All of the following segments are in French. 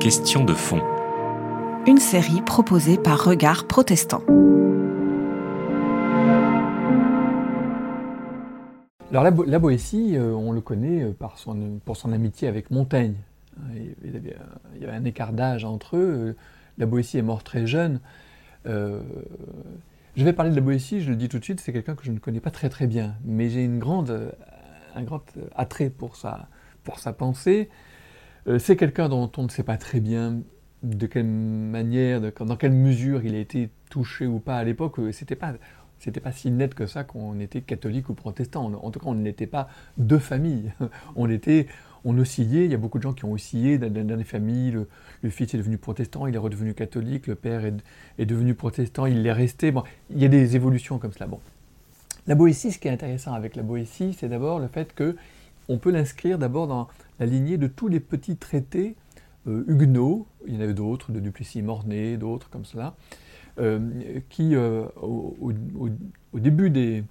Question de fond. Une série proposée par Regard Protestant. Alors la, Bo- la Boétie, euh, on le connaît euh, par son, pour son amitié avec Montaigne. Il il y avait, un- il y avait un écart d'âge entre eux. La Boétie est morte très jeune. Euh, je vais parler de la Boétie, je le dis tout de suite, c'est quelqu'un que je ne connais pas très très bien, mais j'ai une grande, un grand attrait pour sa, pour sa pensée. Euh, c'est quelqu'un dont on ne sait pas très bien de quelle manière, dans quelle mesure il a été touché ou pas à l'époque. Euh, C'était pas, c'était pas si net que ça qu'on était catholique ou protestant. En tout cas, on n'était pas deux familles. On était, on oscillait. Il y a beaucoup de gens qui ont oscillé dans, les familles. Le, fils est devenu protestant, il est redevenu catholique. Le père est, est devenu protestant, il l'est resté. Bon, il y a des évolutions comme cela. Bon, la Boétie, ce qui est intéressant avec la Boétie, c'est d'abord le fait que on peut l'inscrire d'abord dans la lignée de tous les petits traités euh, huguenots. Il y en avait d'autres, de Duplessis-Mornay, d'autres comme cela, euh, qui, euh, au, début des,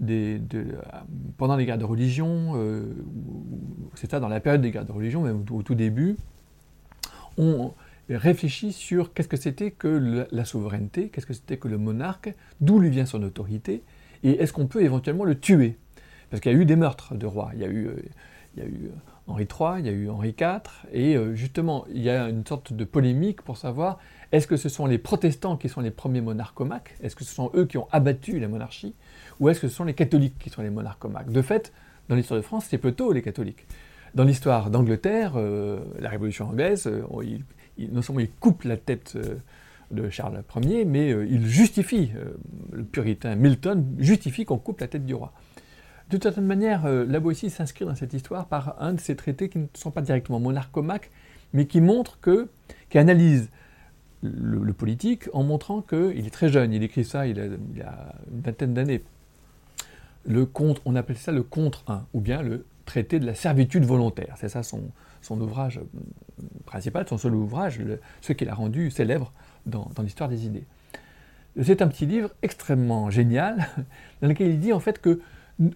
des- de- pendant les guerres de religion, ça, dans la période des guerres de religion, même au, tout début, on réfléchit sur qu'est-ce que c'était que la souveraineté, qu'est-ce que c'était que le monarque, d'où lui vient son autorité, et est-ce qu'on peut éventuellement le tuer? Parce qu'il y a eu des meurtres de rois, il y a eu, euh, il y a eu Henri III, il y a eu Henri IV, et euh, justement, il y a une sorte de polémique pour savoir est-ce que ce sont les protestants qui sont les premiers monarchomaques? Est-ce que ce sont eux qui ont abattu la monarchie? Ou est-ce que ce sont les catholiques qui sont les monarchomaques? De fait, dans l'histoire de France, c'est plutôt les catholiques. Dans l'histoire d'Angleterre, euh, la Révolution anglaise, euh, non seulement il coupe la tête euh, de Charles Ier, mais euh, il justifie, euh, le puritain Milton justifie qu'on coupe la tête du roi. D'une certaine manière, euh, la Boétie s'inscrit dans cette histoire par un de ces traités qui ne sont pas directement monarchomaques, mais qui montrent que, qui analysent le, politique en montrant qu'il est très jeune. Il écrit ça, il a, il a une vingtaine d'années. Le contre, on appelle ça le contre 1, ou bien le traité de la servitude volontaire. C'est ça son, ouvrage euh, principal, son seul ouvrage, ce qui l'a rendu célèbre dans, dans l'histoire des idées. C'est un petit livre extrêmement génial, dans lequel il dit en fait que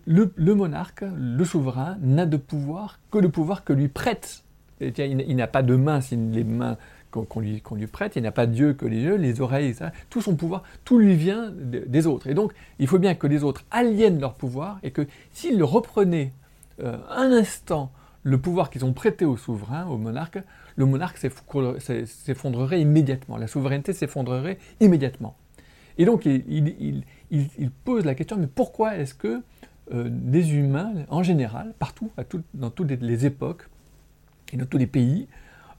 le, monarque, le souverain, n'a de pouvoir que le pouvoir que lui prête. Il, il n'a pas de mains, c'est les mains qu'on lui, prête, il n'a pas d'yeux que les yeux, les oreilles, tout son pouvoir, tout lui vient de- des autres. Et donc, il faut bien que les autres aliènent leur pouvoir et que s'ils reprenaient euh, un instant le pouvoir qu'ils ont prêté au souverain, au monarque, le monarque s'effondre- s'e- s'effondrerait immédiatement, la souveraineté s'effondrerait immédiatement. Et donc il pose la question, mais pourquoi est-ce que euh, les humains, en général, partout, dans toutes les, époques et dans tous les pays,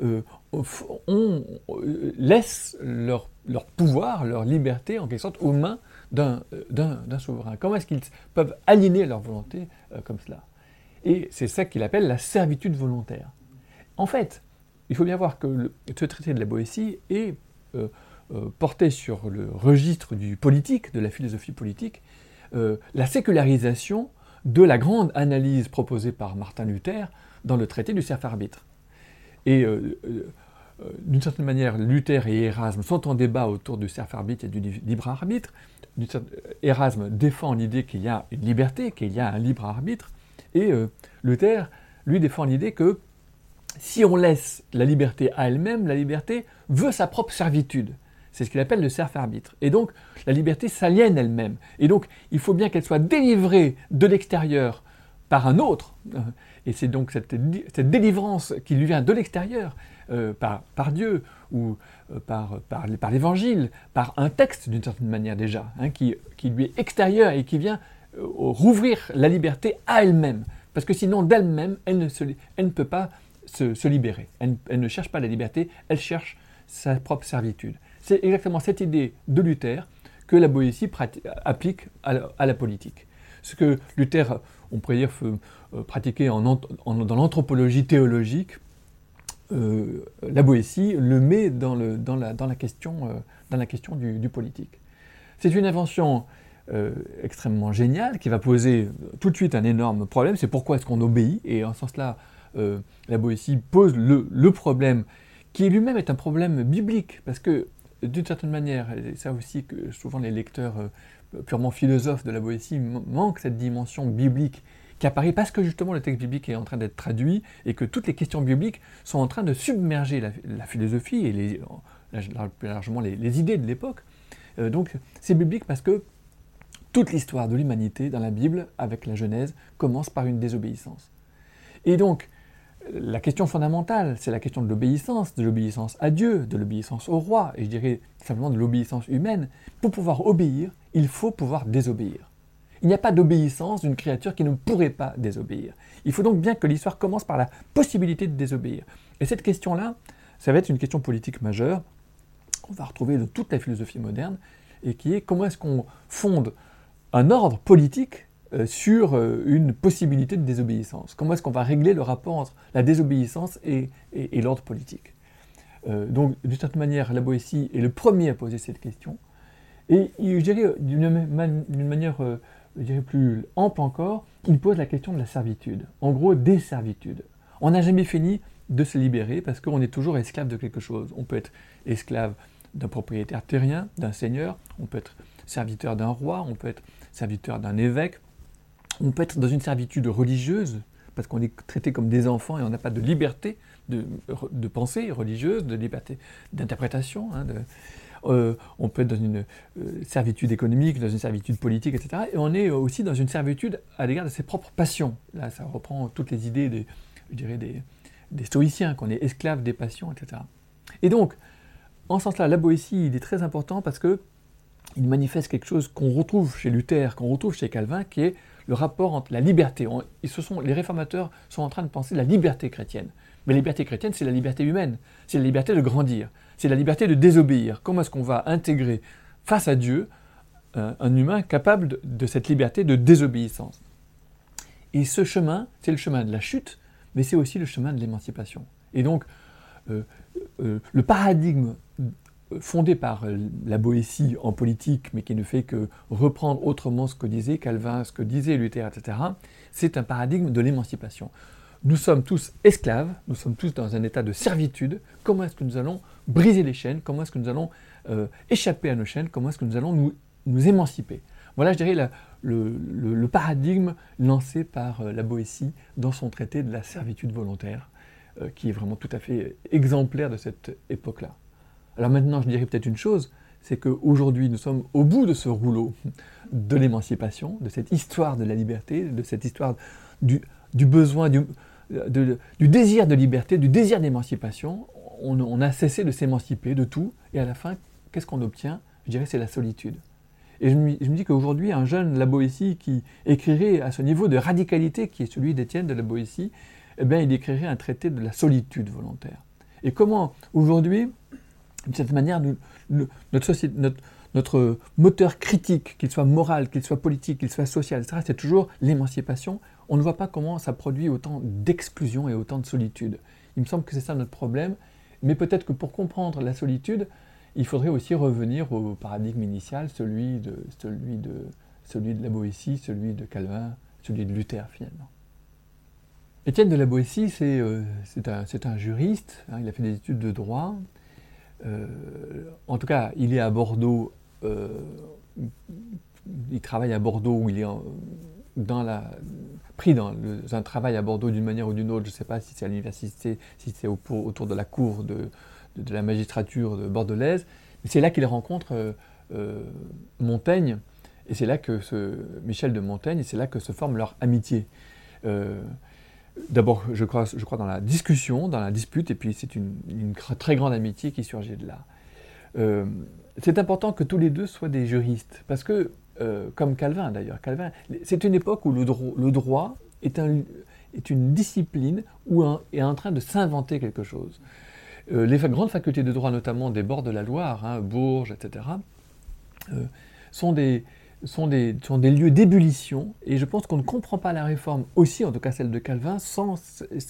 euh, on, euh, laisse leur, pouvoir, leur liberté, en quelque sorte, aux mains d'un d'un souverain Comment est-ce qu'ils peuvent aligner leur volonté euh, comme cela? Et c'est ça qu'il appelle la servitude volontaire. En fait, il faut bien voir que le- ce traité de la Boétie est euh, euh, porté sur le registre du politique, de la philosophie politique, euh, la sécularisation de la grande analyse proposée par Martin Luther dans le traité du serf-arbitre. Et euh, euh, d'une certaine manière, Luther et Erasme sont en débat autour du serf-arbitre et du li- libre arbitre. Erasme défend l'idée qu'il y a une liberté, qu'il y a un libre arbitre, et Luther, lui, défend l'idée que si on laisse la liberté à elle-même, la liberté veut sa propre servitude. C'est ce qu'il appelle le serf-arbitre. Et donc, la liberté s'aliène elle-même. Et donc, il faut bien qu'elle soit délivrée de l'extérieur par un autre. Et c'est donc cette, cette délivrance qui lui vient de l'extérieur, euh, par, par Dieu, ou euh, par, par, l'Évangile, par un texte d'une certaine manière déjà, hein, qui, qui lui est extérieur et qui vient euh, rouvrir la liberté à elle-même. Parce que sinon, d'elle-même, elle, ne elle ne peut pas se, se libérer. Elle ne cherche pas la liberté, elle cherche sa propre servitude. C'est exactement cette idée de Luther que la Boétie applique à la, politique. Ce que Luther, on pourrait dire, euh, pratiquait en dans l'anthropologie théologique, euh, la Boétie le met dans, le- dans la, dans la question, euh, dans la question du, du politique. C'est une invention extrêmement géniale qui va poser tout de suite un énorme problème, c'est pourquoi est-ce qu'on obéit, et en ce sens-là, la Boétie pose le, le problème qui lui-même est un problème biblique, parce que d'une certaine manière, et ça aussi que souvent les lecteurs euh, purement philosophes de la Boétie manquent cette dimension biblique qui apparaît parce que justement le texte biblique est en train d'être traduit et que toutes les questions bibliques sont en train de submerger la, philosophie et plus largement les, idées de l'époque. Euh, donc c'est biblique parce que toute l'histoire de l'humanité dans la Bible, avec la Genèse, commence par une désobéissance. Et donc, la question fondamentale, c'est la question de l'obéissance, de l'obéissance à Dieu, de l'obéissance au roi, et je dirais simplement de l'obéissance humaine. Pour pouvoir obéir, il faut pouvoir désobéir. Il n'y a pas d'obéissance d'une créature qui ne pourrait pas désobéir. Il faut donc bien que l'histoire commence par la possibilité de désobéir. Et cette question-là, ça va être une question politique majeure, qu'on va retrouver dans toute la philosophie moderne, et qui est comment est-ce qu'on fonde un ordre politique sur euh, une possibilité de désobéissance Comment est-ce qu'on va régler le rapport entre la désobéissance et, l'ordre politique? Euh, Donc, d'une certaine manière, la Boétie est le premier à poser cette question. Et je dirais d'une manière je dirais plus ample encore, il pose la question de la servitude. En gros, des servitudes. On n'a jamais fini de se libérer parce qu'on est toujours esclave de quelque chose. On peut être esclave d'un propriétaire terrien, d'un seigneur, on peut être serviteur d'un roi, on peut être serviteur d'un évêque, on peut être dans une servitude religieuse, parce qu'on est traité comme des enfants et on n'a pas de liberté de, pensée religieuse, de liberté d'interprétation. Hein, euh, on peut être dans une euh, servitude économique, dans une servitude politique, etc. Et on est aussi dans une servitude à l'égard de ses propres passions. Là, ça reprend toutes les idées des, je dirais des, stoïciens, qu'on est esclave des passions, etc. Et donc, en ce sens-là, la Boétie, il est très important parce que il manifeste quelque chose qu'on retrouve chez Luther, qu'on retrouve chez Calvin, qui est le rapport entre la liberté. sont, les réformateurs sont en train de penser la liberté chrétienne. Mais la liberté chrétienne, c'est la liberté humaine, c'est la liberté de grandir, c'est la liberté de désobéir. Comment est-ce qu'on va intégrer face à Dieu euh, un humain capable de, cette liberté de désobéissance? Et ce chemin, c'est le chemin de la chute, mais c'est aussi le chemin de l'émancipation. Et donc, euh, euh, le paradigme fondé par la Boétie en politique, mais qui ne fait que reprendre autrement ce que disait Calvin, ce que disait Luther, etc., c'est un paradigme de l'émancipation. Nous sommes tous esclaves, nous sommes tous dans un état de servitude. Comment est-ce que nous allons briser les chaînes? Comment est-ce que nous allons euh, échapper à nos chaînes? Comment est-ce que nous allons nous, émanciper? Voilà, je dirais, le, paradigme lancé par euh, la Boétie dans son traité de la servitude volontaire, euh, qui est vraiment tout à fait exemplaire de cette époque-là. Alors maintenant, je dirais peut-être une chose, c'est qu'aujourd'hui, nous sommes au bout de ce rouleau de l'émancipation, de cette histoire de la liberté, de cette histoire du, besoin, du, désir de liberté, du désir d'émancipation. On, a cessé de s'émanciper de tout, et à la fin, qu'est-ce qu'on obtient? Je dirais c'est la solitude. Et je me, dis qu'aujourd'hui, un jeune Boétie qui écrirait à ce niveau de radicalité qui est celui d'Étienne de la Boétie, eh bien, il écrirait un traité de la solitude volontaire. Et comment, aujourd'hui, de cette manière, notre moteur critique, qu'il soit moral, qu'il soit politique, qu'il soit social, etc., c'est toujours l'émancipation. On ne voit pas comment ça produit autant d'exclusion et autant de solitude. Il me semble que c'est ça notre problème, mais peut-être que pour comprendre la solitude, il faudrait aussi revenir au paradigme initial, celui de, celui de, celui de la Boétie, celui de Calvin, celui de Luther finalement. Étienne de la Boétie, c'est euh, un, juriste, hein, il a fait des études de droit. Euh, en tout cas, il est à Bordeaux euh, il travaille à Bordeaux où il est dans la, pris dans un travail à Bordeaux d'une manière ou d'une autre. Je ne sais pas si c'est à l'université, si c'est autour de la cour de, la magistrature de bordelaise. Mais c'est là qu'il rencontre euh, Montaigne. Et c'est là que Michel de Montaigne, et c'est là que se forme leur amitié. D'abord, je crois, je crois dans la discussion, dans la dispute, et puis c'est une, très grande amitié qui surgit de là c'est important que tous les deux soient des juristes, parce que, euh, comme Calvin d'ailleurs, Calvin, c'est une époque où le, droit est, une discipline où est en train de s'inventer quelque chose. Euh, les grandes facultés de droit, notamment des bords de la Loire, hein, Bourges, etc., euh, sont, des, lieux d'ébullition, et je pense qu'on ne comprend pas la réforme, aussi en tout cas celle de Calvin, sans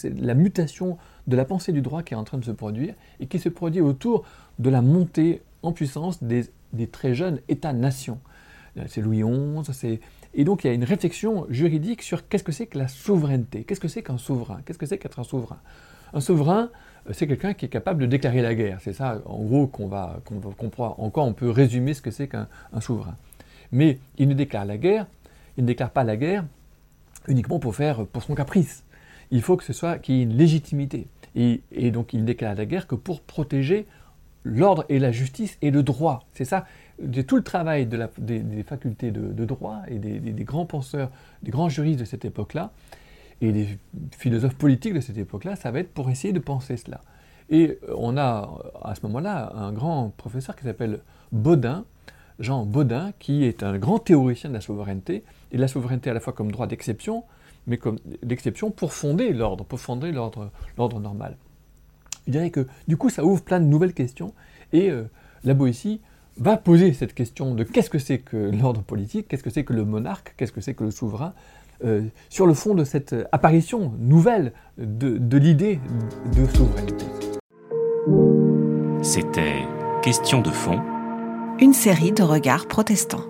la mutation de la pensée du droit qui est en train de se produire, et qui se produit autour de la montée en puissance des, très jeunes États-nations. C'est Louis XI, et donc il y a une réflexion juridique sur qu'est-ce que c'est que la souveraineté, qu'est-ce que c'est qu'un souverain, qu'est-ce que c'est qu'être un souverain? Un souverain, euh, c'est quelqu'un qui est capable de déclarer la guerre. C'est ça, en gros, qu'on va, comprendre. Encore, on peut résumer ce que c'est qu'un souverain. Mais il ne déclare la guerre, il ne déclare pas la guerre uniquement pour faire pour son caprice. Il faut que ce soit qu'il y ait une légitimité. Et, donc il déclare la guerre que pour protéger l'ordre et la justice et le droit. C'est ça, tout le travail des, facultés de, droit et des, des, grands penseurs, des grands juristes de cette époque-là, et des philosophes politiques de cette époque-là, ça va être pour essayer de penser cela. Et on a à ce moment-là un grand professeur qui s'appelle Baudin, Jean Baudin, qui est un grand théoricien de la souveraineté, et la souveraineté à la fois comme droit d'exception, mais comme d'exception pour fonder l'ordre, pour fonder l'ordre normal. Je dirais que du coup ça ouvre plein de nouvelles questions, et euh, la Boétie va poser cette question de qu'est-ce que c'est que l'ordre politique, qu'est-ce que c'est que le monarque, qu'est-ce que c'est que le souverain, euh, sur le fond de cette apparition nouvelle de, de l'idée de souveraineté. C'était Question de fond une série de regards protestants.